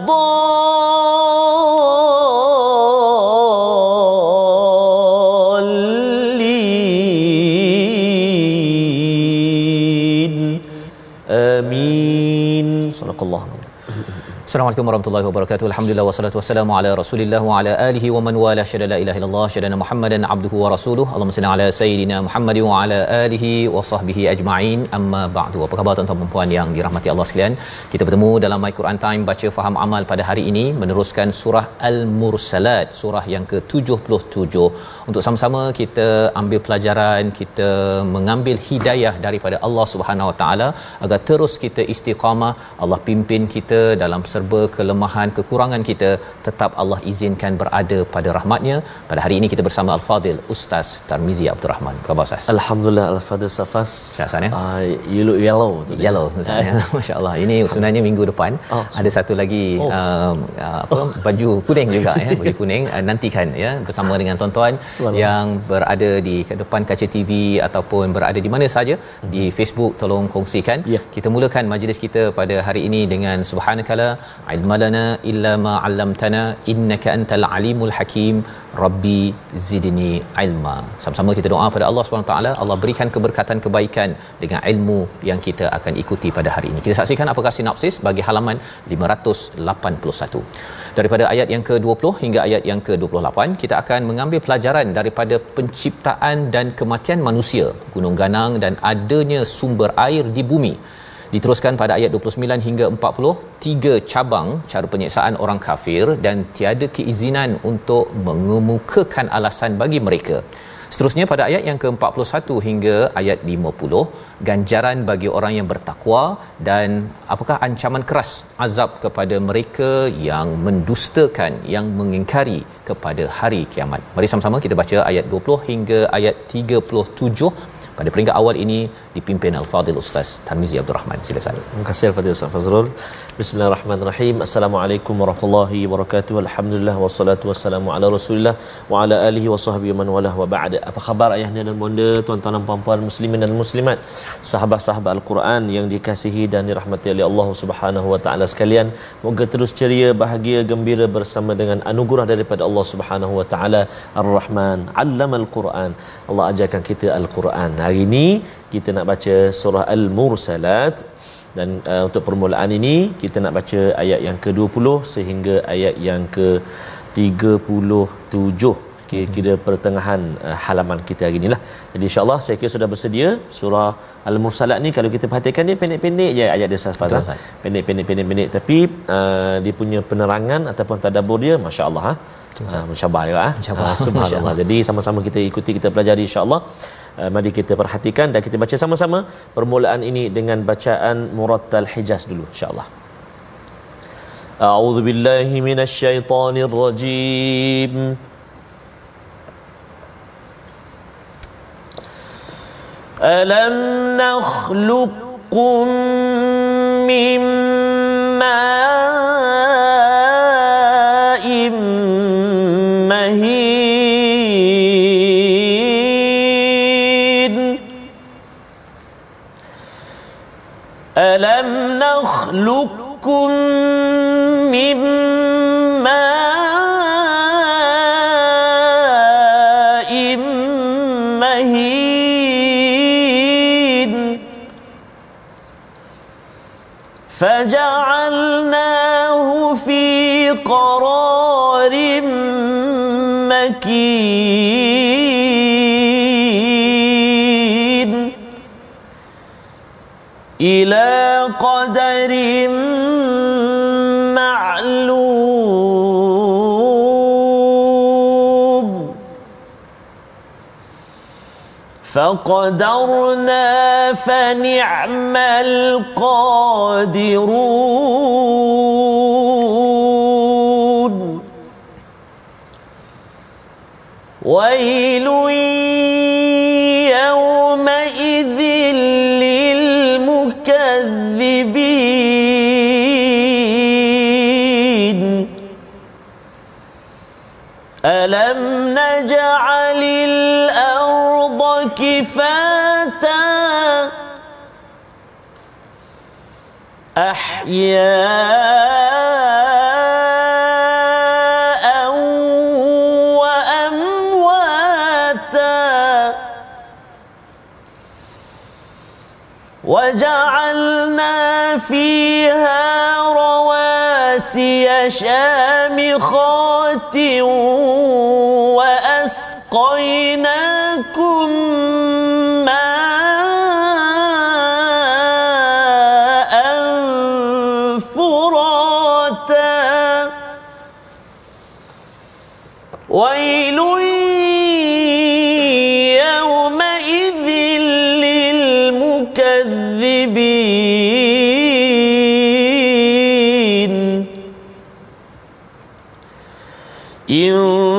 الضال Assalamualaikum warahmatullahi wabarakatuh. Alhamdulillah wassalatu wassalamu ala Rasulillah wa ala alihi wa man wala syada la ilaha illallah syada Muhammadan abduhu wa rasuluh. Allahumma salli ala sayidina Muhammad wa ala alihi wa sahbihi ajma'in. Amma ba'du. Apa khabar tuan-tuan dan puan yang dirahmati Allah sekalian? Kita bertemu dalam My Quran Time baca faham amal pada hari ini meneruskan surah Al-Mursalat, surah yang ke-77. Untuk sama-sama kita ambil pelajaran, kita mengambil hidayah daripada Allah Subhanahu Wa Taala agar terus kita istiqamah, Allah pimpin kita dalam serba kelemahan kekurangan kita tetap Allah izinkan berada pada rahmatnya. Pada hari ini kita bersama Al-Fadil Ustaz Tarmizi Abdul Rahman apa khabar Ustaz? Alhamdulillah Al-Fadil Safas. Sihat ya? Uh, You look yellow. Today. yellow Ustaz ya. Masya-Allah. Ini sebenarnya minggu depan. Oh, ada satu lagi Oh. um, apa baju kuning juga ya baju kuning. Uh, nantikan ya bersama dengan tuan-tuan yang berada di depan kaca TV ataupun berada di mana saja. Di Facebook tolong kongsikan. Ya. kita mulakan majlis kita pada hari ini dengan subhanakala ilmalana illa ma 'allamtana innaka antal alimul hakim. Rabbi zidni ilma. Sama-sama kita doa pada Allah Subhanahu taala. Allah berikan keberkatan kebaikan dengan ilmu yang kita akan ikuti pada hari ini. Kita saksikan apakah sinopsis bagi halaman 581 daripada ayat yang ke-20 hingga ayat yang ke-28 kita akan mengambil pelajaran daripada penciptaan dan kematian manusia gunung ganang dan adanya sumber air di bumi diteruskan pada ayat 29 hingga 40 tiga cabang cara penyiksaan orang kafir dan tiada keizinan untuk mengemukakan alasan bagi mereka Seterusnya pada ayat yang ke-41 hingga ayat 50 ganjaran bagi orang yang bertakwa dan apakah ancaman keras azab kepada mereka yang mendustakan yang mengingkari kepada hari kiamat. Mari sama-sama kita baca ayat 20 hingga ayat 37 pada peringkat awal ini dipimpin Al-Fadil Ustaz Tarmizi Abdul Rahman. Silakan. Terima kasih Al-Fadhil Ustaz Fazrul. Bismillahirrahmanirrahim. Assalamualaikum warahmatullahi wabarakatuh. Alhamdulillah wassalatu wassalamu ala Rasulillah wa ala alihi wa sahbihi man walah wa ba'd. Apa khabar ayahnya dan bonda, tuan-tuan dan puan-puan muslimin dan muslimat, sahabat-sahabat Al-Quran yang dikasihi dan dirahmati oleh Allah Subhanahu wa taala sekalian. Moga terus ceria, bahagia, gembira bersama dengan anugerah daripada Allah Subhanahu wa taala Ar-Rahman, 'allamal Quran. Allah ajarkan kita Al-Quran. Hari ini kita nak baca surah Al-Mursalat dan uh, untuk permulaan ini kita nak baca ayat yang ke-20 sehingga ayat yang ke-37 kira-kira pertengahan uh, halaman kita hari inilah. Jadi insya-Allah saya kira sudah bersedia surah Al-Mursalat ni kalau kita perhatikan dia pendek-pendek je ayat dia Ustaz Fazal. Betul, Ustaz. Pendek-pendek pendek-pendek tapi uh, dia punya penerangan ataupun tadabbur dia masya-Allah ha. Uh, mencabar juga ah. Mencabar. Ah, subhanallah. Jadi sama-sama kita ikuti kita pelajari insya-Allah. Uh, mari kita perhatikan dan kita baca sama-sama permulaan ini dengan bacaan Murattal Hijaz dulu insya-Allah. A'udzu billahi minasyaitonir rajim. ألم نخلقكم من ماء نخلقكم من مهين. فجعلناه في قرار مكين. إلى قدر معلوم. فقدرنا فنعم القادرون. ويل ألم نجعل الأرض كفاتا؟ أحياء وأمواتا. وجعلنا فيها رواسي شامخات وأسقيناكم انطلقوا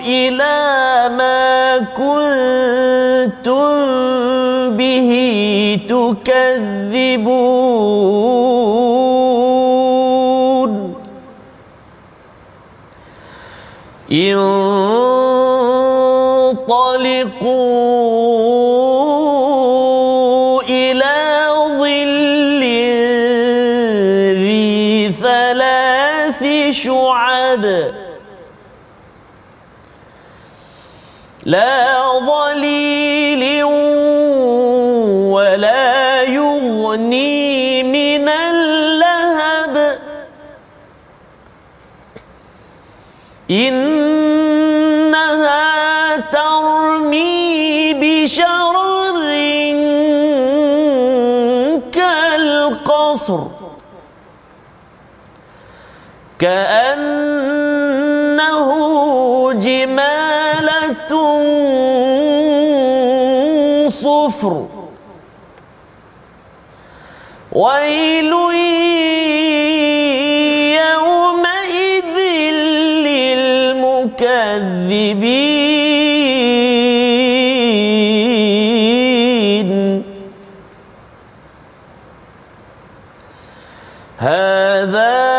إلى ما كنتم به تكذبون. انطلقوا شعب لا ظليل ولا يغني من اللهب. إنها ترمي بشرر كالقصر. كأنه ويل يومئذ للمكذبين. هذا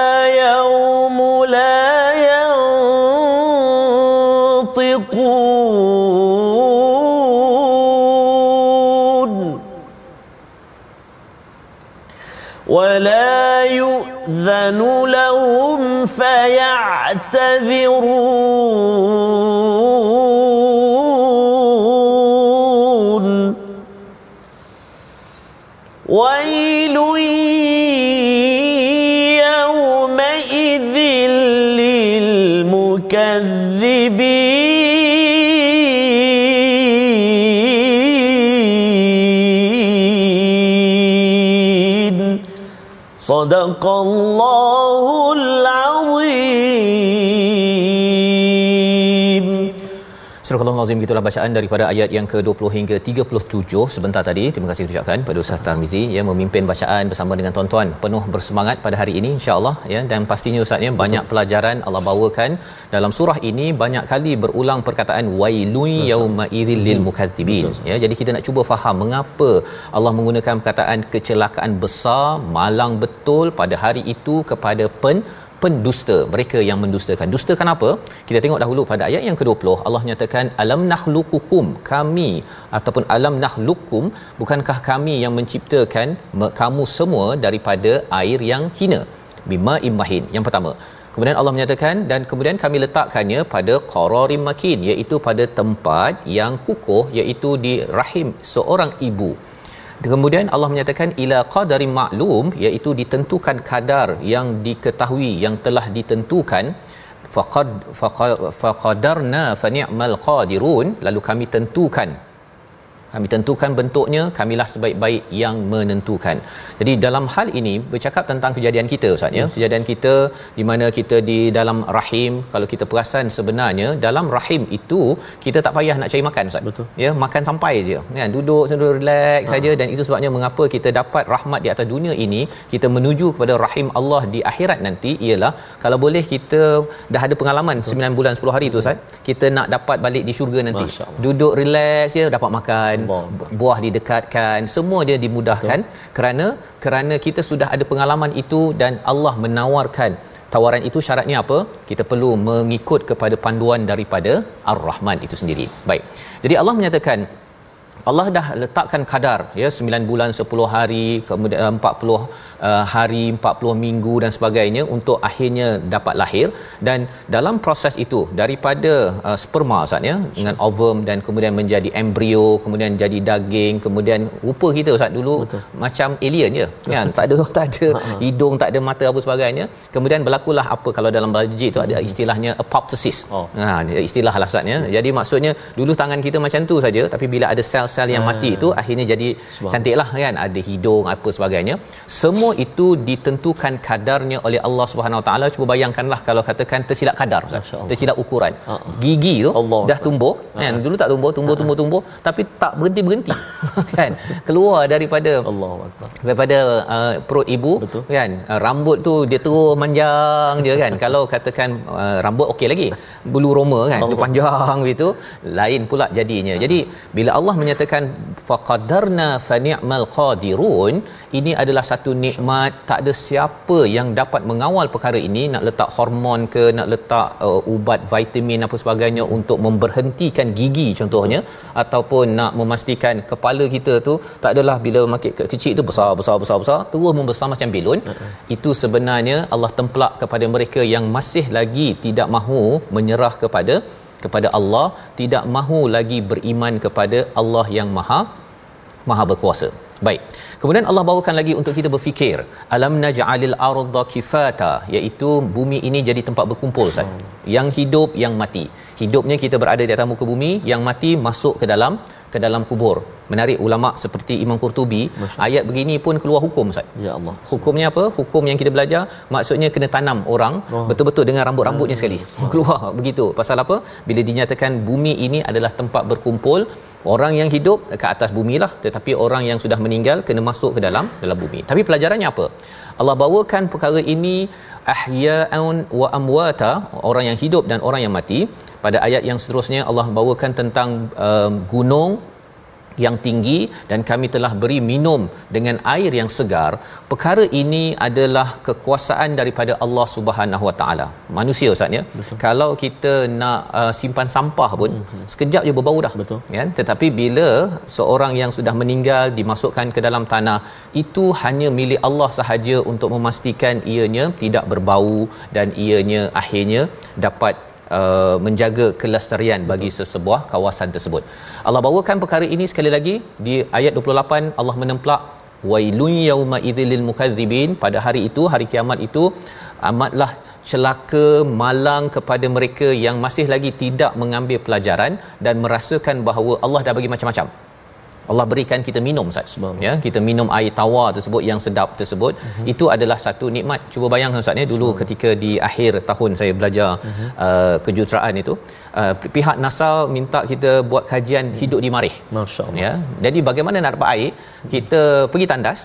يؤذن لهم فيعتذرون. صدق الله Surah Al-Azim gitulah bacaan daripada ayat yang ke-20 hingga 37 sebentar tadi. Terima kasih ucapkan pada Ustaz Tarmizi yang memimpin bacaan bersama dengan tuan-tuan. Penuh bersemangat pada hari ini insya-Allah ya. Dan pastinya Ustaz ya banyak pelajaran Allah bawakan. Dalam surah ini banyak kali berulang perkataan wailun yauma idzil lil mukadzibin ya jadi kita nak cuba faham mengapa Allah menggunakan perkataan kecelakaan besar malang betul pada hari itu kepada pen pendusta mereka yang mendustakan. Dustakan apa? Kita tengok dahulu pada ayat yang ke-20 Allah nyatakan alam nakhluqukum kami ataupun alam nakhluqukum bukankah kami yang menciptakan me- kamu semua daripada air yang hina? Bima imahin yang pertama kemudian Allah menyatakan dan kemudian kami letakkannya pada qararim makin iaitu pada tempat yang kukuh iaitu di rahim seorang ibu Kemudian Allah menyatakan ila qadarin maklum iaitu ditentukan kadar yang diketahui yang telah ditentukan. Faqad faqadarna fa ni'mal qadirun lalu kami tentukan kami tentukan bentuknya kamilah sebaik-baik yang menentukan. Jadi dalam hal ini bercakap tentang kejadian kita ustaz ya. Kejadian kita di mana kita di dalam rahim kalau kita perasan sebenarnya dalam rahim itu kita tak payah nak cari makan ustaz. Betul. ya makan sampai je. Kan duduk duduk relax ha. saja dan itu sebabnya mengapa kita dapat rahmat di atas dunia ini kita menuju kepada rahim Allah di akhirat nanti ialah kalau boleh kita dah ada pengalaman Betul. 9 bulan 10 hari tu ustaz kita nak dapat balik di syurga nanti. Duduk relax je dapat makan Allah. buah didekatkan semua dia dimudahkan. Betul. kerana kerana kita sudah ada pengalaman itu dan Allah menawarkan. Tawaran itu syaratnya apa? Kita perlu mengikut kepada panduan daripada Ar-Rahman itu sendiri. Baik. Jadi Allah menyatakan Allah dah letakkan kadar ya 9 bulan 10 hari kemudian uh, 40 uh, hari 40 minggu dan sebagainya untuk akhirnya dapat lahir. Dan dalam proses itu daripada uh, sperma ustaz ya dengan ovum dan kemudian menjadi embrio kemudian jadi daging kemudian rupa kita ustaz dulu Betul. macam alien je kan? Tak ada tak ada hidung tak ada mata apa sebagainya. Kemudian berlakulah apa kalau dalam biologi itu ada istilahnya apoptosis. Oh. ha istilah lah ustaz ya. Jadi maksudnya dulu tangan kita macam tu saja tapi bila ada sel-sel yang mati itu akhirnya jadi cantiklah kan? Ada hidung apa sebagainya. Semua itu ditentukan kadarnya oleh Allah Subhanahu Wa Taala. Cuba bayangkanlah kalau katakan tersilap kadar Allah. tersilap ukuran. Ha. gigi tu Allah dah tumbuh kan? dulu tak tumbuh tumbuh tumbuh tumbuh. Tapi tak berhenti berhenti kan? Keluar daripada akbar. daripada uh, perut ibu Betul. kan? Uh, rambut tu dia terus manjang je kan? Kalau katakan uh, rambut okey lagi. Bulu roma kan? Dia panjang begitu lain pula jadinya. Jadi bila Allah menyatakan faqadarna fa ni'mal qadirun. Ini adalah satu nikmat tak ada siapa yang dapat mengawal perkara ini nak letak hormon ke nak letak uh, ubat vitamin apa sebagainya untuk memberhentikan gigi contohnya ataupun nak memastikan kepala kita tu tak adalah bila makin ke- kecil tu besar besar besar besar terus membesar macam belon itu sebenarnya Allah templak kepada mereka yang masih lagi tidak mahu menyerah kepada kepada Allah tidak mahu lagi beriman kepada Allah yang maha maha berkuasa. Baik. Kemudian Allah bawakan lagi untuk kita berfikir alam naj'alil arda kifata iaitu bumi ini jadi tempat berkumpul Ustaz. Yang hidup yang mati. Hidupnya kita berada di atas muka bumi yang mati masuk ke dalam ke dalam kubur menarik ulama seperti Imam Qurtubi ayat begini pun keluar hukum Ustaz ya Allah Hukumnya apa? Hukum yang kita belajar maksudnya kena tanam orang oh. betul-betul dengan rambut-rambutnya sekali. Keluar begitu. Pasal apa? Bila dinyatakan bumi ini adalah tempat berkumpul orang yang hidup ke atas bumi lah tetapi orang yang sudah meninggal kena masuk ke dalam dalam bumi. Tapi pelajarannya apa? Allah bawakan perkara ini ahya'un wa amwata orang yang hidup dan orang yang mati. Pada ayat yang seterusnya Allah bawakan tentang um, gunung yang tinggi dan kami telah beri minum dengan air yang segar perkara ini adalah kekuasaan daripada Allah Subhanahu Wa Taala manusia ustaz ya kalau kita nak uh, simpan sampah pun mm-hmm. sekejap je berbau dah Betul. kan tetapi bila seorang yang sudah meninggal dimasukkan ke dalam tanah itu hanya milik Allah sahaja untuk memastikan ianya tidak berbau dan ianya akhirnya dapat Uh, menjaga kelestarian bagi sesebuah kawasan tersebut. Allah bawakan perkara ini sekali lagi di ayat 28 Allah menemplak wailun yauma idzil mukadzibin pada hari itu hari kiamat itu amatlah celaka malang kepada mereka yang masih lagi tidak mengambil pelajaran dan merasakan bahawa Allah dah bagi macam-macam. Allah berikan kita minum Ustaz. Ya, kita minum air tawar tersebut yang sedap tersebut. Uh-huh. Itu adalah satu nikmat. Cuba bayangkan Ustaz ni dulu ketika di akhir tahun saya belajar uh-huh. uh, kejuruteraan itu, uh, pihak NASA minta kita buat kajian hidup di marih. Masya-Allah. Ya. Jadi bagaimana nak dapat air? Kita pergi tandas.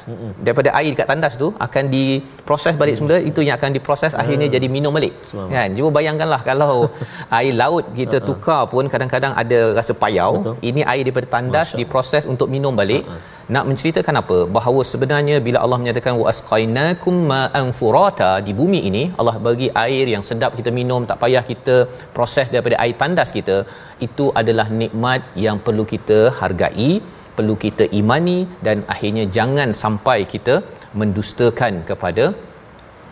Daripada air dekat tandas tu akan diproses balik semula, itu yang akan diproses akhirnya jadi minum balik. Kan? Cuba bayangkanlah kalau air laut kita tukar pun kadang-kadang ada rasa payau. Betul. Ini air daripada tandas diproses untuk minum balik. Nak menceritakan apa? Bahawa sebenarnya bila Allah menyatakan wa asqainakum ma'an furata di bumi ini, Allah bagi air yang sedap kita minum, tak payah kita proses daripada air tandas kita. Itu adalah nikmat yang perlu kita hargai, perlu kita imani dan akhirnya jangan sampai kita mendustakan kepada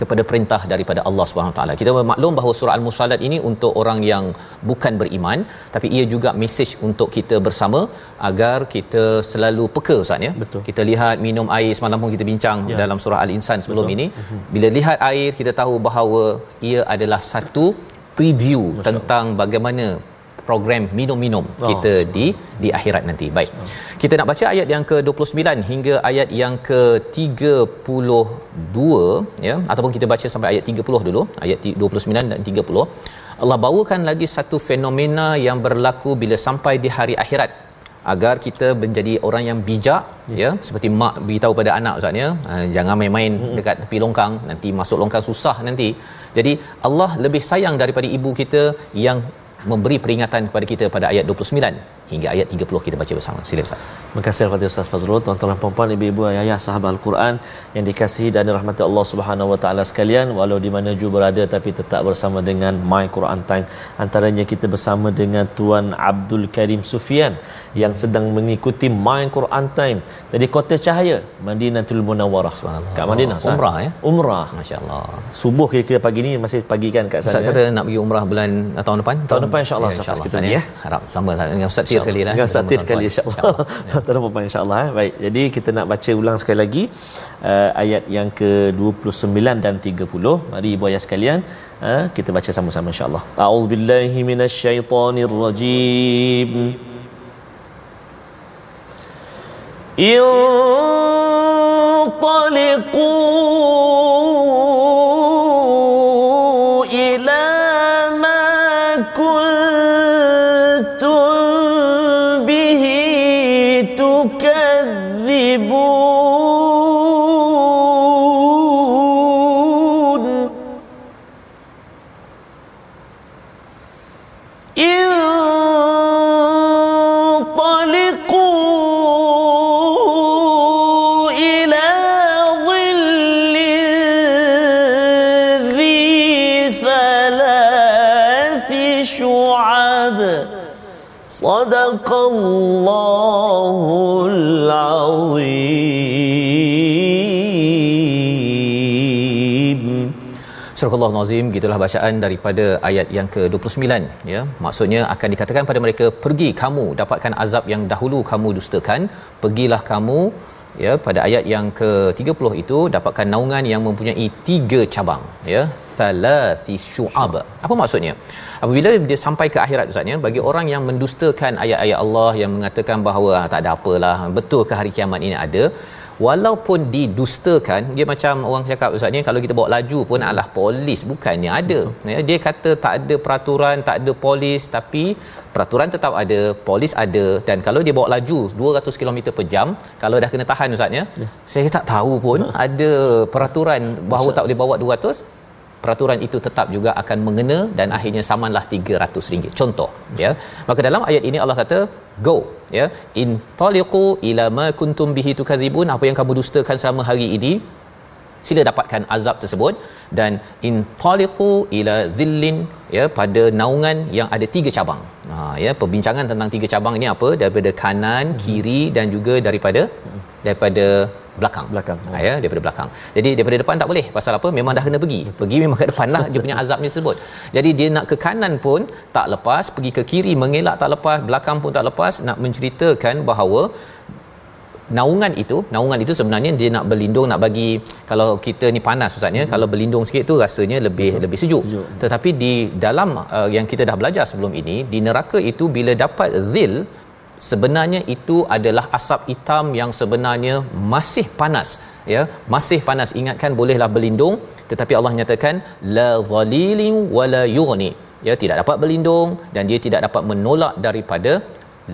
kepada perintah daripada Allah Subhanahu taala. Kita maklum bahawa surah Al-Mursalat ini untuk orang yang bukan beriman tapi ia juga mesej untuk kita bersama agar kita selalu peka Ustaz ya. Betul. Kita lihat minum air semalam pun kita bincang ya. dalam surah Al-Insan sebelum Betul. ini. Mhm. Bila lihat air kita tahu bahawa ia adalah satu preview Masya tentang bagaimana program minum-minum oh, kita di di akhirat nanti. Baik. Kita nak baca ayat yang ke-29 hingga ayat yang ke-32 ya ataupun kita baca sampai ayat 30 dulu, ayat 29 dan 30. Allah bawakan lagi satu fenomena yang berlaku bila sampai di hari akhirat agar kita menjadi orang yang bijak ya, ya. Seperti mak beritahu pada anak ustaz ya. Uh, jangan main-main dekat tepi longkang. Nanti masuk longkang susah nanti. Jadi Allah lebih sayang daripada ibu kita yang memberi peringatan kepada kita pada ayat 29 hingga ayat 30 kita baca bersama. Sila Ustaz. Terima kasih kepada Ustaz Fazrul, tuan-tuan dan puan-puan, ibu-ibu, ayah, sahabat Al-Quran yang dikasihi dan dirahmati Allah Subhanahu Wa Taala sekalian, walau di mana juga berada tapi tetap bersama dengan My Quran Time. Antaranya kita bersama dengan Tuan Abdul Karim Sufian yang sedang mengikuti My Quran Time dari Kota Cahaya, Madinatul Munawwarah. Kat Madinah, Ustaz. Umrah ya? Umrah. Masya-Allah. Subuh kira-kira pagi ni masih pagi kan kat sana. Ustaz kata nak pergi umrah bulan tahun depan? Tahun, tahun depan insya-Allah ya, insya kita ni ya. Harap sama dengan Ustaz Tir sekali lah. Dengan Satir sekali insya-Allah. Tuan-tuan dan insya-Allah eh. Baik. Jadi kita nak baca ulang sekali lagi uh, ayat yang ke-29 dan 30. Mari ibu ayah sekalian uh, kita baca sama-sama insya-Allah. A'udzubillahi minasyaitonirrajim. انطلقوا Allah Nazim gitulah bacaan daripada ayat yang ke-29 ya. Maksudnya akan dikatakan pada mereka pergi kamu dapatkan azab yang dahulu kamu dustakan. Pergilah kamu ya pada ayat yang ke-30 itu dapatkan naungan yang mempunyai tiga cabang ya. Thalathi syu'ab. Apa maksudnya? Apabila dia sampai ke akhirat ustaz ya bagi orang yang mendustakan ayat-ayat Allah yang mengatakan bahawa ah, tak ada apalah betul ke hari kiamat ini ada walaupun didustakan dia macam orang cakap ustaz ni kalau kita bawa laju pun alah polis bukannya ada. Ya dia kata tak ada peraturan tak ada polis tapi peraturan tetap ada polis ada. Dan kalau dia bawa laju 200 km per jam kalau dah kena tahan ustaz ya, ya. saya tak tahu pun ada peraturan bahawa tak boleh bawa 200 peraturan itu tetap juga akan mengena dan akhirnya samanlah RM300 contoh ya. Maka dalam ayat ini Allah kata go ya. In taliqu ila ma kuntum bihi tukadzibun. Apa yang kamu dustakan selama hari ini sila dapatkan azab tersebut. Dan in taliqu ila dhillin ya pada naungan yang ada tiga cabang. Ha ya perbincangan tentang tiga cabang ini apa? Daripada kanan kiri dan juga daripada daripada belakang. Belakang ha, ya. daripada belakang. Jadi daripada depan tak boleh. Pasal apa? Memang dah kena pergi. Pergi memang ke depan lah dia punya azabnya tersebut. Jadi dia nak ke kanan pun tak lepas pergi ke kiri mengelak tak lepas belakang pun tak lepas nak menceritakan bahawa naungan itu naungan itu sebenarnya dia nak berlindung nak bagi kalau kita ni panas ustaznya hmm. kalau berlindung sikit tu rasanya lebih Betul. lebih sejuk. sejuk. Tetapi di dalam uh, yang kita dah belajar sebelum ini di neraka itu bila dapat zil sebenarnya itu adalah asap hitam yang sebenarnya masih panas ya. Masih panas. Ingatkan bolehlah berlindung. Tetapi Allah nyatakan la zalilin wala yughni. Ya tidak dapat berlindung dan dia tidak dapat menolak daripada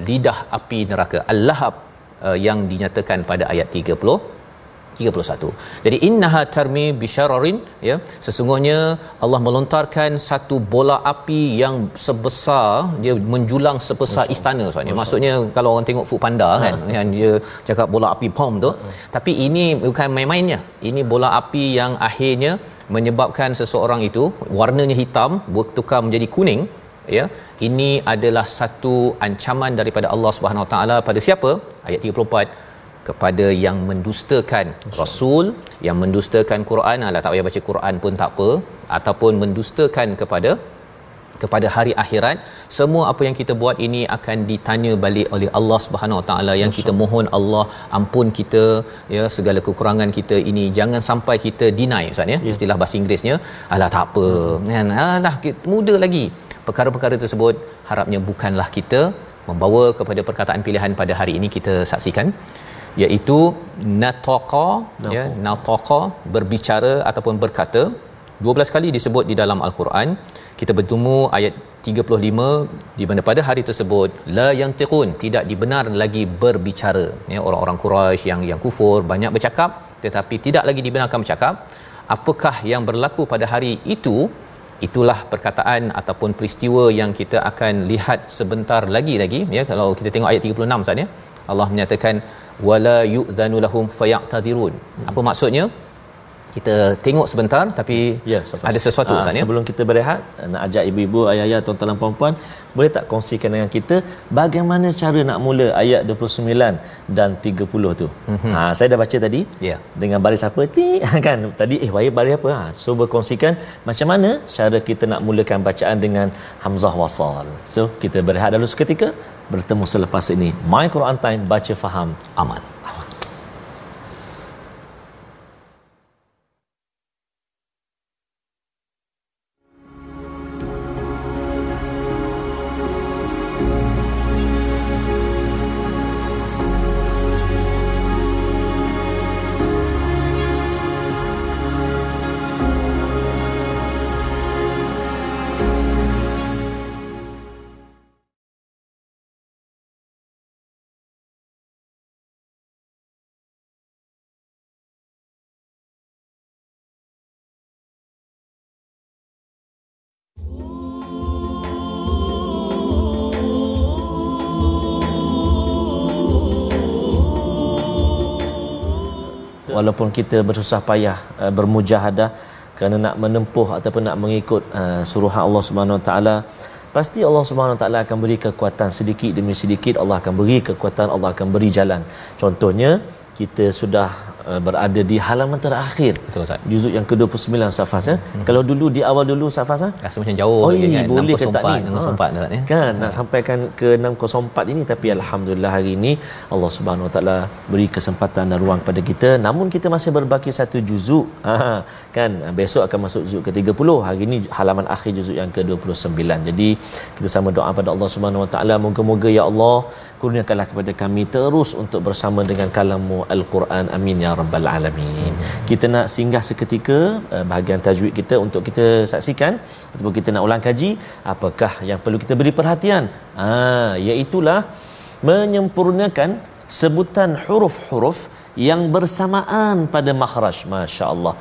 lidah api neraka. Al-lahab uh, yang dinyatakan pada ayat 30 31. Jadi innaha tarmi bisyararin ya sesungguhnya Allah melontarkan satu bola api yang sebesar dia menjulang sebesar Masa. istana soalnya. Maksudnya kalau orang tengok Food Panda ha. kan yang dia cakap bola api bom tu. Ha. Tapi ini bukan main-mainnya. Ini bola api yang akhirnya menyebabkan seseorang itu warnanya hitam bertukar menjadi kuning ya ini adalah satu ancaman daripada Allah Subhanahu Wa taala pada siapa ayat 34 kepada yang mendustakan rasul yang mendustakan Quran. Alah tak payah baca Quran pun tak apa. Ataupun mendustakan kepada kepada hari akhirat. Semua apa yang kita buat ini akan ditanya balik oleh Allah Subhanahu Wa Taala. Yang kita mohon Allah ampun kita ya segala kekurangan kita ini. Jangan sampai kita deny ustaz ya, ya. istilah bahasa Inggerisnya. Alah tak apa. Kan? Alah muda lagi. Perkara-perkara tersebut harapnya bukanlah kita membawa kepada perkataan pilihan pada hari ini kita saksikan iaitu nataqa ya nataqa berbicara ataupun berkata. 12 kali disebut di dalam al-Quran. Kita bertemu ayat 35 di mana pada hari tersebut la yang tiqun tidak dibenar lagi berbicara. Ya orang-orang Quraisy yang yang kufur banyak bercakap tetapi tidak lagi dibenarkan bercakap. Apakah yang berlaku pada hari itu? Itulah perkataan ataupun peristiwa yang kita akan lihat sebentar lagi lagi ya kalau kita tengok ayat 36 Ustaz ya Allah menyatakan wala yu'dhanu lahum fayaqtadirun. Apa maksudnya kita tengok sebentar tapi ya, ada sesuatu Ustaz ya? sebelum kita berehat nak ajak ibu-ibu ayah-ayah tuan-tuan dan puan-puan boleh tak kongsikan dengan kita bagaimana cara nak mula ayat 29 dan 30 tu? Mm-hmm. ha saya dah baca tadi yeah. dengan baris apa? Ti kan? Tadi eh baris baris apa? Ha so berkongsikan macam mana cara kita nak mulakan bacaan dengan hamzah wasal. So kita berehat dulu seketika bertemu selepas ini. My Quran time baca faham amal walaupun kita bersusah payah uh, bermujahadah kerana nak menempuh ataupun nak mengikut uh, suruhan Allah Subhanahu Wa Taala pasti Allah Subhanahu Wa Taala akan beri kekuatan sedikit demi sedikit. Allah akan beri kekuatan Allah akan beri jalan. Contohnya kita sudah uh, berada di halaman terakhir. Betul ustaz. Juzuk yang ke-29 Safas ya hmm. kalau dulu di awal dulu Safas ya rasa macam jauh oh, lagi kan? boleh ke tak ni? 604 ha. ya kan ha. nak sampaikan ke 604 ini tapi alhamdulillah hari ini Allah Subhanahu Wa Taala beri kesempatan dan ruang pada kita. Namun kita masih berbaki satu juzuk. Ha, kan? Besok akan masuk juzuk ke-30 hari ini halaman akhir juzuk yang ke-29 jadi kita sama doa pada Allah Subhanahu Wa Taala. Moga-moga ya Allah kurniakanlah kepada kami terus untuk bersama dengan kalammu al-Quran. Amin ya rabbal alamin. Kita nak singgah seketika uh, bahagian tajwid kita untuk kita saksikan ataupun kita nak ulang kaji apakah yang perlu kita beri perhatian. Ah iaitu menyempurnakan sebutan huruf-huruf yang bersamaan pada makhraj masya-Allah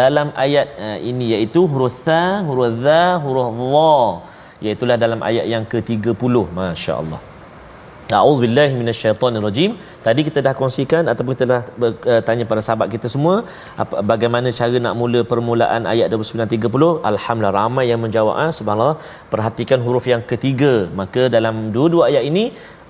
dalam ayat uh, ini iaitu huruf tha huruf dha huruf dha iaitu dalam ayat yang ke-30 masya-Allah A'udzubillahi minasyaitonirrajim. Tadi kita dah kongsikan ataupun kita dah uh, tanya para sahabat kita semua apa, bagaimana cara nak mula permulaan ayat 2930. Alhamdulillah ramai yang menjawab ah subhanallah. Perhatikan huruf yang ketiga. Maka dalam dua-dua ayat ini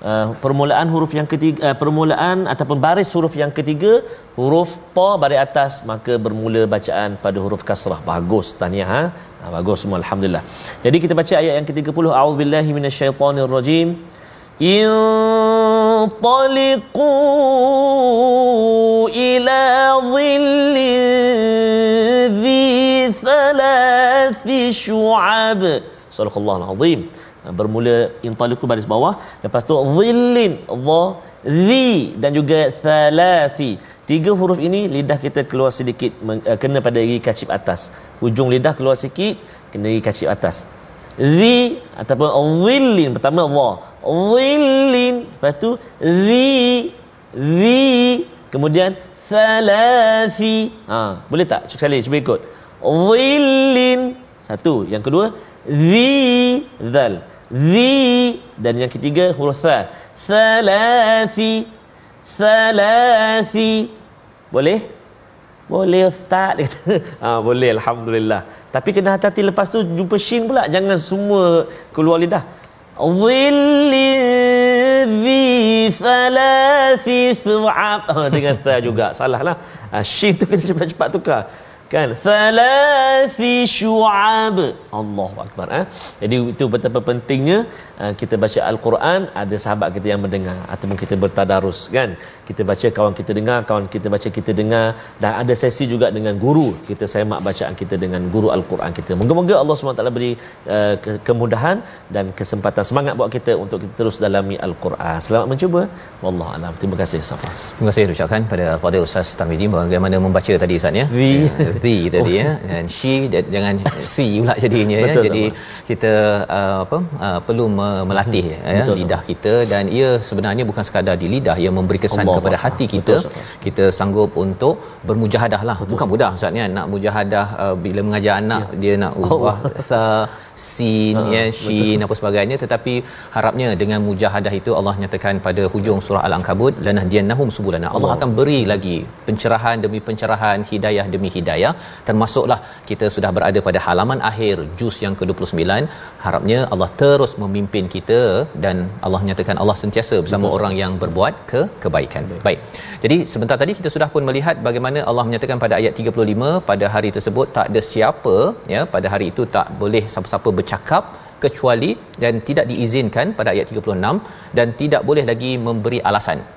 uh, permulaan huruf yang ketiga uh, permulaan ataupun baris huruf yang ketiga huruf ta baris atas maka bermula bacaan pada huruf kasrah. Bagus tahniah ha. Ha, bagus semua alhamdulillah. Jadi kita baca ayat yang ke-30 a'udzubillahi minasyaitonirrajim. انطلقوا إلى ظل ذي ثلاث شعب صدق الله العظيم bermula intaliku baris bawah lepas tu dhillin dha zi dan juga thalathi tiga huruf ini lidah kita keluar sedikit eh, kena pada gigi kacip atas hujung lidah keluar sikit kena gigi kacip atas zi ataupun dhillin pertama dha dhillin lepas tu zi zi. Kemudian thalathi ha boleh tak? Cuba sekali cuba ikut. Dhillin satu. Yang kedua zi zal. Zi. Dan yang ketiga huruf tha thalathi thalathi boleh? Boleh ustaz. Dia kata ha, boleh alhamdulillah. Tapi kena hati-hati lepas tu jumpa shin pula. Jangan semua keluar lidah ظل ذي thalathi thu'ab oh, dengan tha juga salah lah ah, shin tu kena cepat-cepat tukar kan thalathi syu'ab Allahu akbar eh jadi itu betapa pentingnya uh, kita baca al-Quran ada sahabat kita yang mendengar ataupun kita bertadarus kan Kita baca kawan kita dengar kawan kita baca kita dengar. Dan ada sesi juga dengan guru. Kita semak bacaan kita dengan guru al-Quran kita. Moga-moga Allah SWT beri uh, ke- kemudahan dan kesempatan semangat buat kita untuk kita terus dalami al-Quran. Selamat mencuba. Wallahu alam. Terima kasih Safas Terima kasih ucapkan pada Fadil Ustaz Tarmizi bagaimana membaca tadi Ustaz ya. Vi. Ya, Vi tadi ya. Dan she dan- jangan fi pula jadinya ya. Jadi Safas. kita uh, apa uh, perlu me- melatih ya Betul, lidah kita. Dan ia sebenarnya bukan sekadar di lidah. Yang memberi kesan Allah kepada hati kita. Betul. Kita sanggup untuk bermujahadah lah. Bukan mudah Ustaz ya nak mujahadah uh, bila mengajar anak dia nak ubah sa sin ya shin apa sebagainya. Tetapi harapnya dengan mujahadah itu Allah nyatakan pada hujung surah al-ankabut lanahdiyannahum subulana. Allah akan beri lagi pencerahan demi pencerahan hidayah demi hidayah. Termasuklah kita sudah berada pada halaman akhir juz yang ke-29. Harapnya Allah terus memimpin kita dan Allah nyatakan Allah sentiasa bersama orang yang berbuat ke kebaikan. Baik. Jadi sebentar tadi kita sudah pun melihat bagaimana Allah menyatakan pada ayat 35 pada hari tersebut tak ada siapa ya pada hari itu tak boleh siapa-siapa bercakap kecuali dan tidak diizinkan pada ayat 36 dan tidak boleh lagi memberi alasan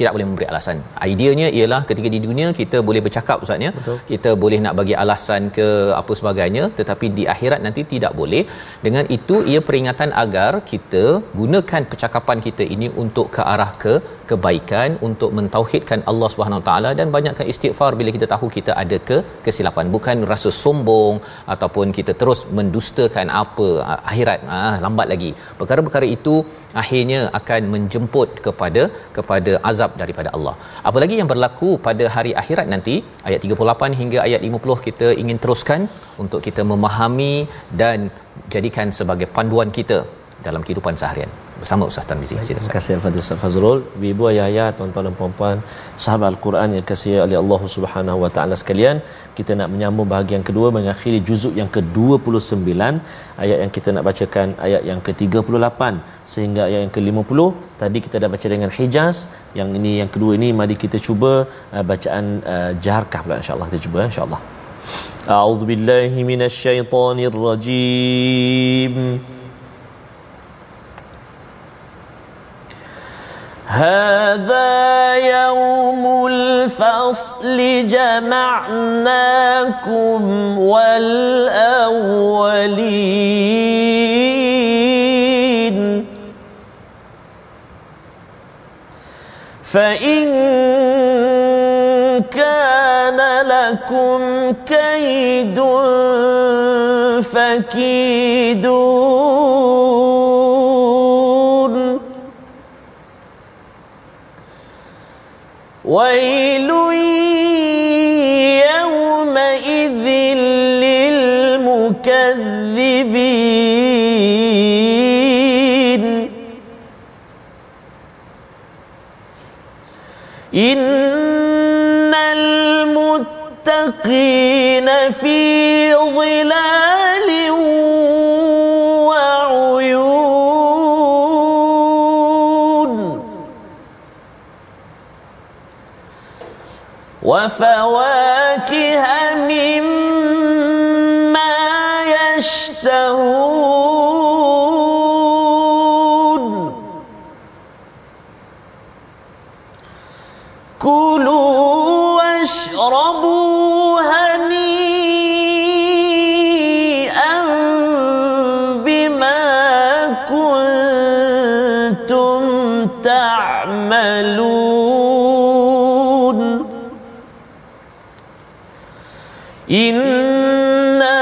tidak boleh memberi alasan. Ideanya ialah ketika di dunia kita boleh bercakap ustaz ya. Kita boleh nak bagi alasan ke apa sebagainya tetapi di akhirat nanti tidak boleh. Dengan itu ia peringatan agar kita gunakan percakapan kita ini untuk ke arah ke kebaikan untuk mentauhidkan Allah Subhanahu taala dan banyakkan istighfar bila kita tahu kita ada ke kesilapan bukan rasa sombong ataupun kita terus mendustakan apa akhirat ah lambat lagi perkara-perkara itu akhirnya akan menjemput kepada kepada azab daripada Allah. Apalagi yang berlaku pada hari akhirat nanti ayat 38 hingga ayat 50 kita ingin teruskan untuk kita memahami dan jadikan sebagai panduan kita dalam kehidupan seharian bersama Ustaz silakan Terima kasih Fadil Ustaz Fazrul. Ibu ayah-ayah, tuan-tuan dan puan-puan, sahabat Al-Quran yang kasih oleh Allah Subhanahu Wa Taala sekalian, kita nak menyambung bahagian kedua mengakhiri juzuk yang ke-29, ayat yang kita nak bacakan ayat yang ke-38 sehingga ayat yang ke-50. Tadi kita dah baca dengan Hijaz, yang ini yang kedua ini mari kita cuba uh, bacaan uh, Jaharkah pula insya-Allah kita cuba insya-Allah. A'udzu billahi minasyaitonir rajim. هذا يوم الفصل جمعناكم والأولين. فإن كان لكم كيد فكيدون. ويل يومئذ للمكذبين. إن المتقين في ظلال وفواكه مما يشتهون إنا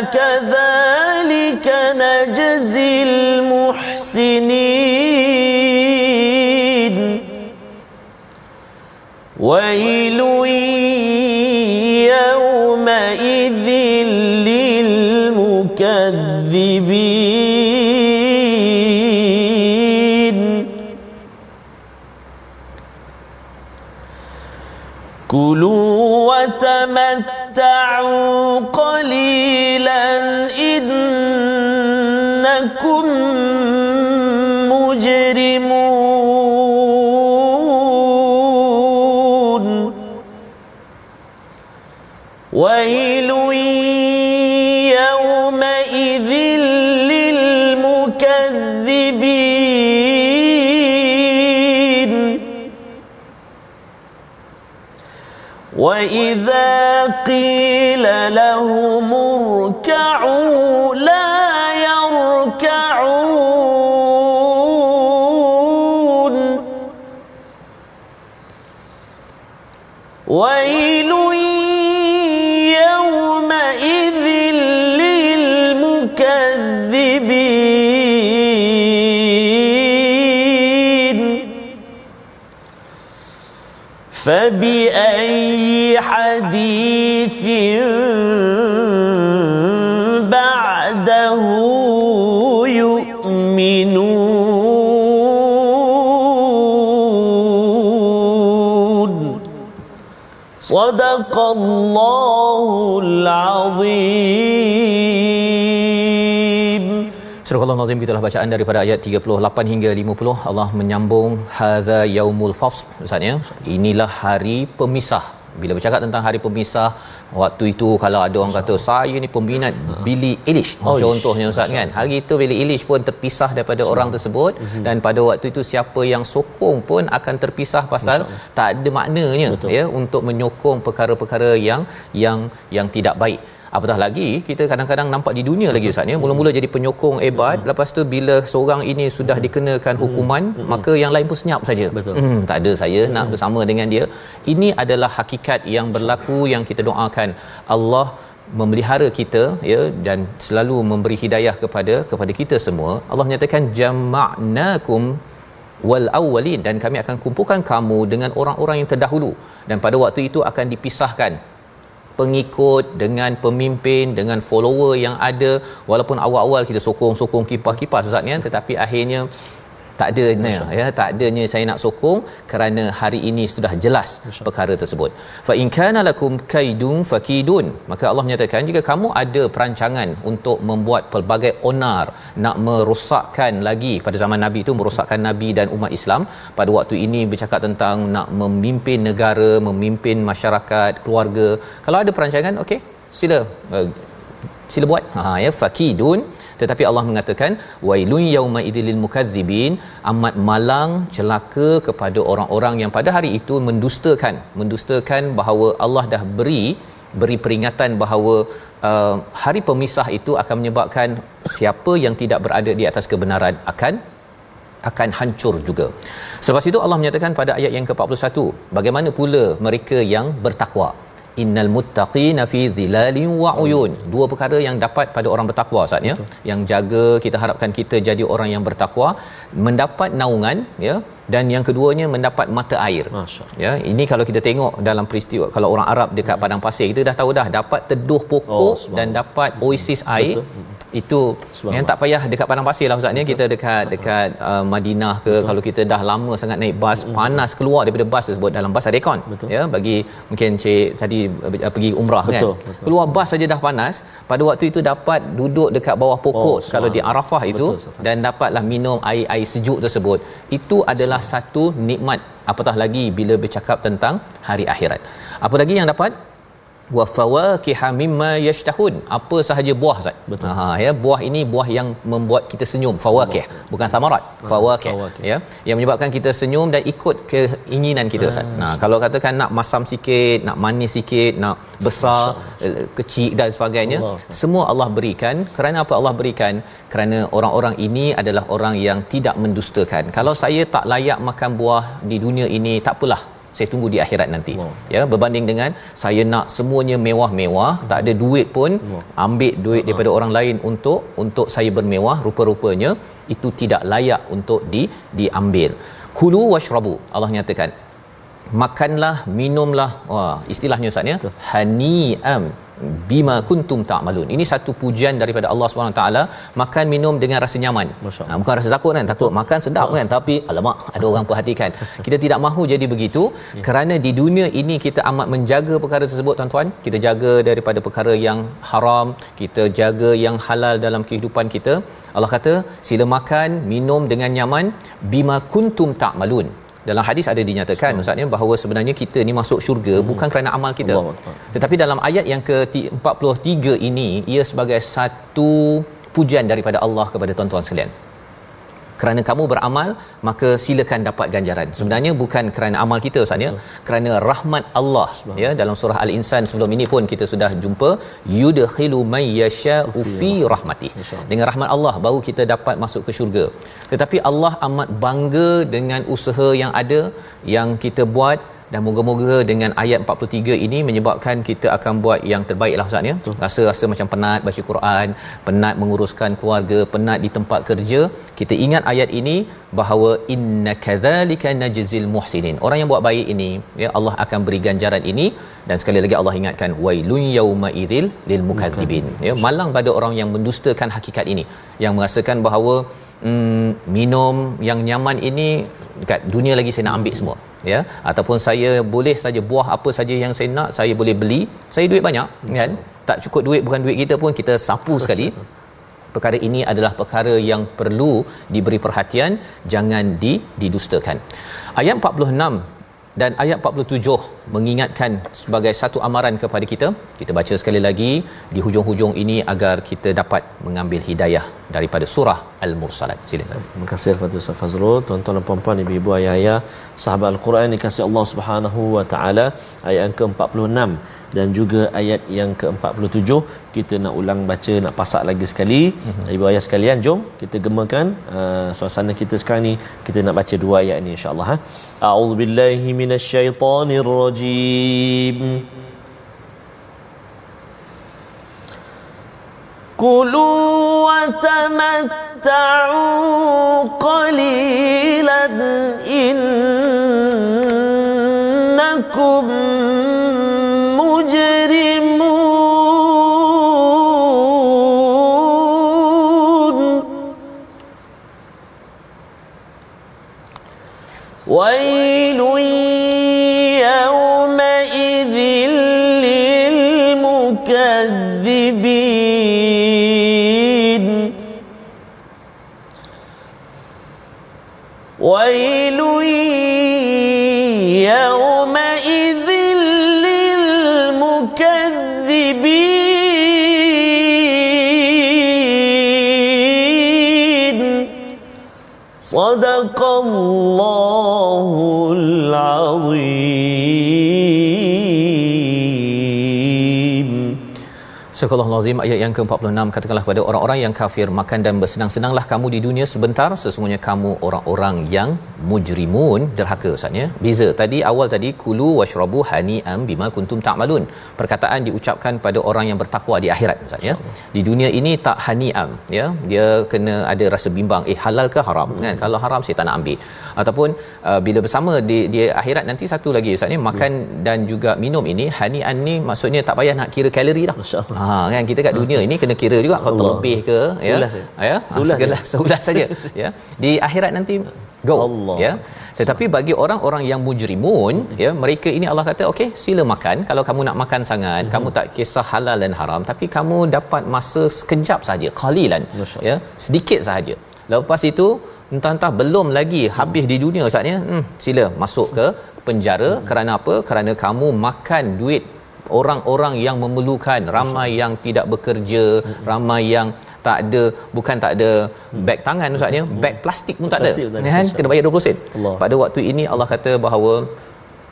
كذلك نجزي المحسنين. ويل يومئذ للمكذبين. كلوا وتمتعوا تمتعوا قليلا إنكم مجرمون. ويل وإذا قيل لهم اركعوا فبأي حديث بعده يؤمنون؟ صدق الله العظيم. Surah Allah Nazim gitulah bacaan daripada ayat 38 hingga 50 Allah menyambung hadza yaumul fasl. Ustaz ya? Inilah hari pemisah. Bila bercakap tentang hari pemisah waktu itu kalau ada orang kata saya ni peminat Billy Eilish. Oh, contohnya Ustaz kan? Hari itu Billy Eilish pun terpisah daripada so. orang tersebut. Mm-hmm. dan pada waktu itu siapa yang sokong pun akan terpisah pasal tak ada maknanya Betul. ya? Untuk menyokong perkara-perkara yang yang yang tidak baik apatah lagi kita kadang-kadang nampak di dunia lagi ustaz ya. Mula-mula jadi penyokong ebat hmm. lepas tu bila seorang ini sudah hmm. dikenakan hukuman hmm. maka yang lain pun senyap saja. Betul. Hmm, tak ada saya hmm. nak bersama dengan dia. Ini adalah hakikat yang berlaku yang kita doakan. Allah memelihara kita ya dan selalu memberi hidayah kepada kepada kita semua. Allah menyatakan jama'nakum wal awwalin. Dan kami akan kumpulkan kamu dengan orang-orang yang terdahulu. Dan pada waktu itu akan dipisahkan pengikut dengan pemimpin dengan follower yang ada. Walaupun awal-awal kita sokong-sokong kipas-kipas ustaz ya. Tetapi akhirnya tak adanya ya tak adanya saya nak sokong kerana hari ini sudah jelas perkara tersebut. Fa in kana lakum kaidun fakidun. Maka Allah menyatakan jika kamu ada perancangan untuk membuat pelbagai onar nak merosakkan lagi pada zaman nabi itu merosakkan nabi dan umat Islam pada waktu ini bercakap tentang nak memimpin negara memimpin masyarakat keluarga kalau ada perancangan okey sila uh, sila buat. Ha ya fakidun tetapi Allah mengatakan wailun yauma idilil mukadzibin amat malang celaka kepada orang-orang yang pada hari itu mendustakan mendustakan bahawa Allah dah beri beri peringatan bahawa uh, hari pemisah itu akan menyebabkan siapa yang tidak berada di atas kebenaran akan akan hancur juga. Sebab itu Allah menyatakan pada ayat yang ke-41, bagaimana pula mereka yang bertakwa? Innal muttaqina fi dhilalin wa uyun. Dua perkara yang dapat pada orang bertakwa Ustaz ya. Yang jaga kita harapkan kita jadi orang yang bertakwa mendapat naungan ya. Dan yang keduanya mendapat mata air. Ya, ini kalau kita tengok dalam peristiwa kalau orang Arab dekat padang pasir kita dah tahu dah dapat teduh pokok oh, dan dapat oasis air. Betul itu yang tak payah dekat padang pasir lah ustaz ni. Kita dekat dekat uh, Madinah ke Betul. kalau kita dah lama sangat naik bas hmm. panas keluar daripada bas tersebut dalam bas ada aircon ya bagi mungkin cik tadi uh, pergi umrah kan? Betul. kan Betul. keluar bas saja dah panas pada waktu itu dapat duduk dekat bawah pokok oh, kalau di Arafah itu Betul, dan dapatlah minum air-air sejuk tersebut. Itu adalah satu nikmat. Apatah lagi bila bercakap tentang hari akhirat. Apa lagi yang dapat wa fawakiha mimma yashtahun. Apa sahaja buah Ustaz. Betul. Ha ya buah ini buah yang membuat kita senyum. Fawakih bukan samarat. Ha, fawakih ya yang menyebabkan kita senyum dan ikut keinginan kita Ustaz. Nah kalau katakan nak masam sikit nak manis sikit nak besar eh, kecil dan sebagainya Allah. semua Allah berikan. Kerana apa Allah berikan? Kerana orang-orang ini adalah orang yang tidak mendustakan. Kalau saya tak layak makan buah di dunia ini tak apalah saya tunggu di akhirat nanti wow. ya berbanding dengan saya nak semuanya mewah-mewah hmm. tak ada duit pun wow. ambil duit daripada orang lain untuk untuk saya bermewah rupa-rupanya itu tidak layak untuk di diambil kulu washrabu Allah nyatakan makanlah minumlah wah istilahnya ustaz ya hani'am bima kuntum ta'malun. Ini satu pujian daripada Allah SWT makan minum dengan rasa nyaman. Ha, bukan rasa takut kan, takut makan sedap kan tapi alamak ada orang perhatikan. Kita tidak mahu jadi begitu ya. kerana di dunia ini kita amat menjaga perkara tersebut tuan-tuan. Kita jaga daripada perkara yang haram, kita jaga yang halal dalam kehidupan kita. Allah kata sila makan, minum dengan nyaman bima kuntum ta'malun dalam hadis ada dinyatakan ustaz ya bahawa sebenarnya kita ni masuk syurga hmm. bukan kerana amal kita Allah. tetapi dalam ayat yang ke-43 ini ia sebagai satu pujian daripada Allah kepada tuan-tuan sekalian kerana kamu beramal maka silakan dapat ganjaran. Sebenarnya bukan kerana amal kita ustaz ya. Kerana rahmat Allah ya. Dalam surah al-insan sebelum ini pun kita sudah jumpa yudkhilu may yasha'u fi rahmatih dengan rahmat Allah baru kita dapat masuk ke syurga. Tetapi Allah amat bangga dengan usaha yang ada yang kita buat dan moga-moga dengan ayat 43 ini menyebabkan kita akan buat yang terbaik lah Ustaz ya. Rasa-rasa macam penat baca Quran, penat menguruskan keluarga, penat di tempat kerja. Kita ingat ayat ini bahawa inna kadzalika najzil muhsinin. Orang yang buat baik ini, ya Allah akan beri ganjaran ini dan sekali lagi Allah ingatkan wailun yauma idzil lil mukadzibin. Ya, malang pada orang yang mendustakan hakikat ini, yang merasakan bahawa mm, minum yang nyaman ini dekat dunia lagi saya nak ambil semua ya? Ataupun saya boleh saja buah apa saja yang saya nak saya boleh beli saya duit banyak kan? Tak cukup duit bukan duit kita pun kita sapu sekali. perkara ini adalah perkara yang perlu diberi perhatian jangan di didustakan. Ayat 46 dan ayat 47 mengingatkan sebagai satu amaran kepada kita. Kita baca sekali lagi di hujung-hujung ini agar kita dapat mengambil hidayah daripada surah al-mursalat. Silakan. Terima kasih Ustaz Fazrul. Tuan-tuan dan puan-puan ibu-ibu ayah-ayah sahabat al-Quran dikasihi Allah Subhanahu wa taala ayat yang ke-46 dan juga ayat yang ke-47 kita nak ulang baca nak pasak lagi sekali. Mm-hmm. ibu ayah sekalian jom kita gemakan uh, suasana kita sekarang ni. Kita nak baca dua ayat ni insya-Allah ha أعوذ بالله من الشيطان الرجيم. كلوا وتمتعوا قليلا إنكم ويل صدق الله العظيم Surah Al-Azim ayat yang ke-46 katakanlah kepada orang-orang yang kafir makan dan bersenang-senanglah kamu di dunia sebentar. Sesungguhnya kamu orang-orang yang mujrimun. Derhaka ustaz ya. Beza. Tadi awal tadi kulu washrabu hani'am bima kuntum ta'malun. Perkataan diucapkan pada orang yang bertakwa di akhirat ustaz ya. Di dunia ini tak hani'am ya. Dia kena ada rasa bimbang eh halal ke haram? Hmm. kan kalau haram saya tak nak ambil. Ataupun uh, bila bersama di di akhirat nanti satu lagi ustaz ya makan hmm. dan juga minum ini hani'an ni maksudnya tak payah nak kira kalori dah. Masya-Allah. Ha kan kita kat dunia ini kena kira juga kalau terlebih ke ya. Ya. Seulas je. Seulas, seulas saja ya. Di akhirat nanti go Allah. ya. Tetapi bagi orang-orang yang mujrimun ya mereka ini Allah kata okey sila makan kalau kamu nak makan sangat Mhm. kamu tak kisah halal dan haram tapi kamu dapat masa sekejap saja qalilan ya sedikit sahaja. Lepas itu entah-entah belum lagi habis di dunia saatnya hmm, sila masuk ke penjara Mhm. kerana apa? Kerana kamu makan duit orang-orang yang memerlukan ramai yang tidak bekerja ramai yang tak ada bukan tak ada beg tangan ustaz ya beg plastik pun tak ada. Kan? Kena bayar 20 sen Allah. pada waktu ini Allah kata bahawa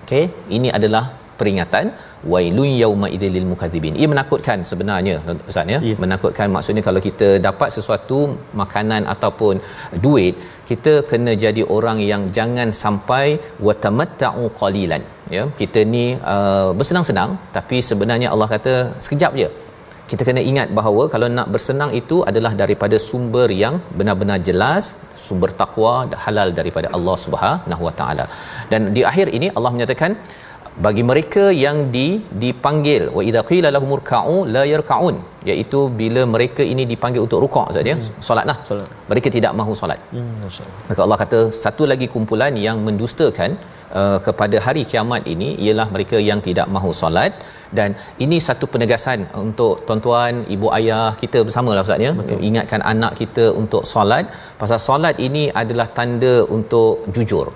okey ini adalah peringatan wailun yauma idzil lil mukadzibin. Ia menakutkan sebenarnya ustaz ya? Ya. menakutkan maksudnya kalau kita dapat sesuatu makanan ataupun duit kita kena jadi orang yang jangan sampai watamatta'u qalilan ya? Kita ni uh, bersenang-senang tapi sebenarnya Allah kata sekejap je. Kita kena ingat bahawa kalau nak bersenang itu adalah daripada sumber yang benar-benar jelas sumber takwa halal daripada Allah Subhanahu Wa Taala. Dan di akhir ini Allah menyatakan bagi mereka yang di dipanggil wa idza qila lahum urka'u la yarka'un. Iaitu bila mereka ini dipanggil untuk rukuk Ustaz ya? Solatlah Solat. mereka tidak mahu solat. Hmm, maka Allah kata satu lagi kumpulan yang mendustakan uh, kepada hari kiamat ini ialah mereka yang tidak mahu solat. Dan ini satu penegasan untuk tuan-tuan ibu ayah kita bersamalah ustaz ya. Ingatkan anak kita untuk solat. Pasal solat ini adalah tanda untuk jujur.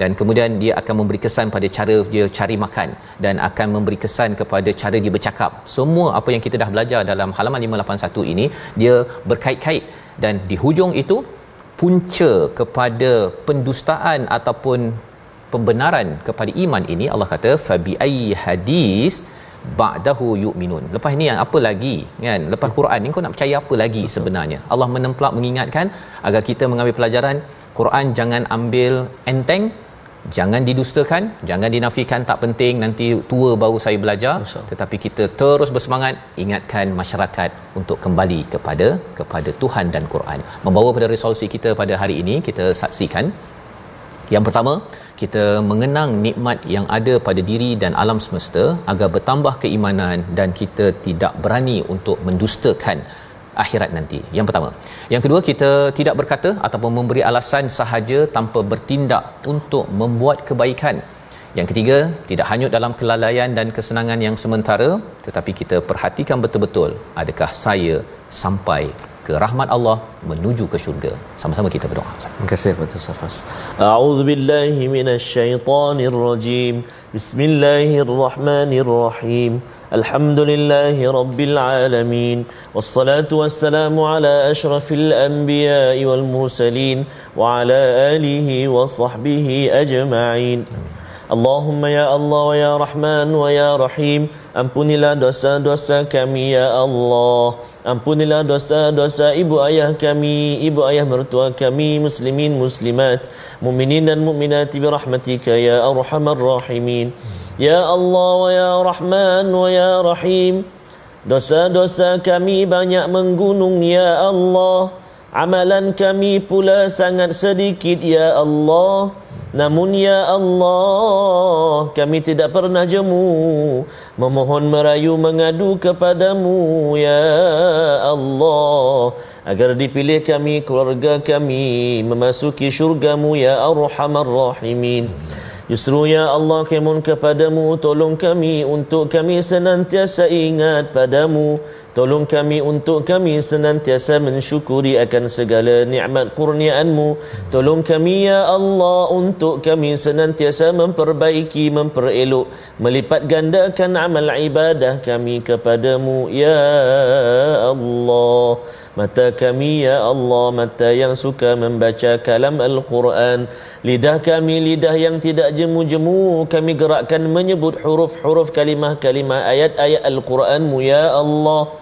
Dan kemudian dia akan memberi kesan pada cara dia cari makan. Dan akan memberi kesan kepada cara dia bercakap. Semua apa yang kita dah belajar dalam halaman 581 ini dia berkait-kait. Dan di hujung itu punca kepada pendustaan ataupun pembenaran kepada iman ini Allah kata fabi ayyi hadis ba'dahu yu'minun. Lepas ni apa lagi kan? Lepas Quran ni kau nak percaya apa lagi sebenarnya? Allah menemplak mengingatkan agar kita mengambil pelajaran Quran jangan ambil enteng jangan didustakan jangan dinafikan tak penting nanti tua baru saya belajar tetapi kita terus bersemangat ingatkan masyarakat untuk kembali kepada kepada Tuhan dan Quran membawa pada resolusi kita pada hari ini kita saksikan yang pertama kita mengenang nikmat yang ada pada diri dan alam semesta agar bertambah keimanan dan kita tidak berani untuk mendustakan akhirat nanti. Yang pertama. Yang kedua kita tidak berkata ataupun memberi alasan sahaja tanpa bertindak untuk membuat kebaikan. Yang ketiga, tidak hanyut dalam kelalaian dan kesenangan yang sementara tetapi kita perhatikan betul-betul adakah saya sampai ke rahmat Allah menuju ke syurga. Sama-sama kita berdoa. Terima kasih Pak Safas. A'udzu billahi minasyaitonir rajim. Bismillahirrahmanirrahim. Alhamdulillahi rabbil alamin. Wassalatu wassalamu ala asyrafil anbiya'i wal mursalin wa ala alihi wa sahbihi ajma'in. Allahumma ya Allah wa ya Rahman wa ya Rahim Ampunilah dosa-dosa kami ya Allah Ampunilah dosa-dosa ibu ayah kami, ibu ayah mertua kami, muslimin, muslimat, muminin dan muminat bi rahmatika ya arhamar rahimin. Ya Allah wa ya Rahman wa ya Rahim. Dosa-dosa kami banyak menggunung ya Allah. Amalan kami pula sangat sedikit ya Allah. Namun ya Allah kami tidak pernah jemu. Memohon merayu mengadu kepadamu ya Allah. Agar dipilih kami keluarga kami memasuki syurgamu ya arhamar rahimin. Justru ya Allah kemun kepadamu. Tolong kami untuk kami senantiasa ingat padamu Tolong kami untuk kami senantiasa mensyukuri akan segala nikmat kurniaanmu. Tolong kami ya Allah untuk kami senantiasa memperbaiki, memperelok, melipat gandakan amal ibadah kami kepadamu ya Allah. Mata kami ya Allah, mata yang suka membaca kalam Al-Quran. Lidah kami lidah yang tidak jemu-jemu, kami gerakkan menyebut huruf-huruf kalimah-kalimah ayat-ayat Al-Quranmu ya Allah.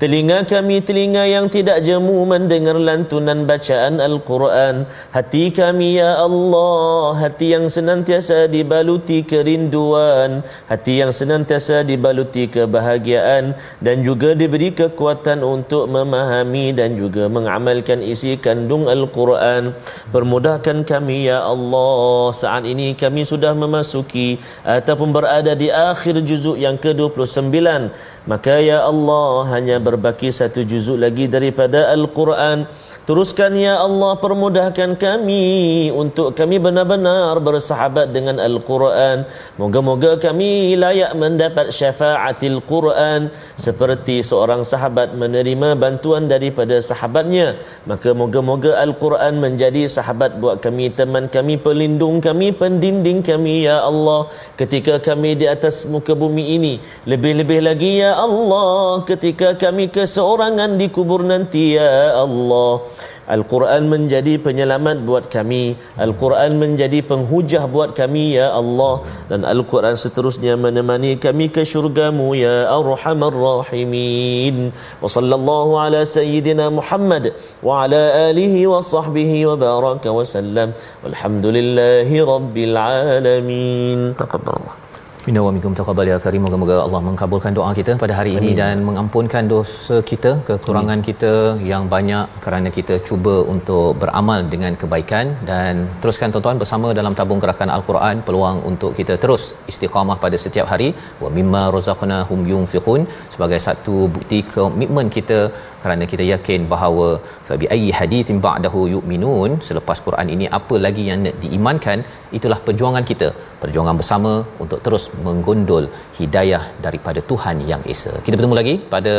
Telinga kami telinga yang tidak jemu mendengar lantunan bacaan Al-Quran. Hati kami ya Allah, hati yang senantiasa dibaluti kerinduan, hati yang senantiasa dibaluti kebahagiaan dan juga diberi kekuatan untuk memahami dan juga mengamalkan isi kandung Al-Quran. Permudahkan kami ya Allah. Saat ini kami sudah memasuki ataupun berada di akhir juzuk yang ke-29 maka ya Allah hanya berbaki satu juzuk lagi daripada Al-Quran Teruskan ya Allah permudahkan kami untuk kami benar-benar bersahabat dengan Al-Quran. Moga-moga kami layak mendapat syafaatil Quran seperti seorang sahabat menerima bantuan daripada sahabatnya. Maka moga-moga Al-Quran menjadi sahabat buat kami, teman kami, pelindung kami, pendinding kami ya Allah ketika kami di atas muka bumi ini. Lebih-lebih lagi ya Allah ketika kami keseorangan di kubur nanti ya Allah. Al-Quran menjadi penyelamat buat kami. Al-Quran menjadi penghujah buat kami ya Allah. Dan Al-Quran seterusnya menemani kami ke syurgamu ya Arhamar Rahimin. Wa sallallahu ala sayyidina Muhammad wa ala alihi wa sahbihi wa baraka wa sallam. Walhamdulillahi rabbil alamin. Taqabbalallah Minna wa minkum taqabbal ya karim moga-moga Allah mengabulkan doa kita pada hari Amin. ini dan mengampunkan dosa kita kekurangan Amin. kita yang banyak kerana kita cuba untuk beramal dengan kebaikan dan teruskan tuan-tuan bersama dalam tabung gerakan al-Quran peluang untuk kita terus istiqamah pada setiap hari wa mimma razaqnahum yunfiqun sebagai satu bukti komitmen kita kerana kita yakin bahawa fabi ayyi hadithin ba'dahu yu'minun selepas Quran ini apa lagi yang nak diimankan itulah perjuangan kita. Perjuangan bersama untuk terus menggondol hidayah daripada Tuhan yang Esa. Kita bertemu lagi pada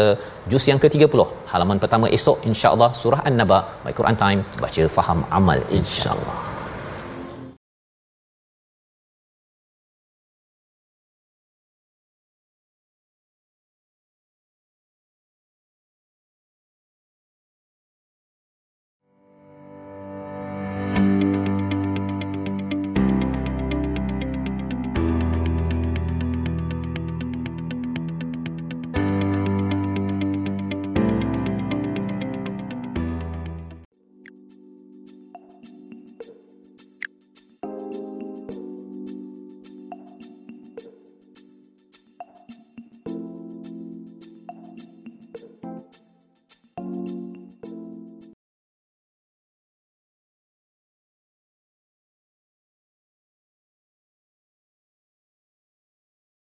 juz yang ke-30 halaman pertama esok insya-Allah surah an-naba. My Quran time baca faham amal insya-Allah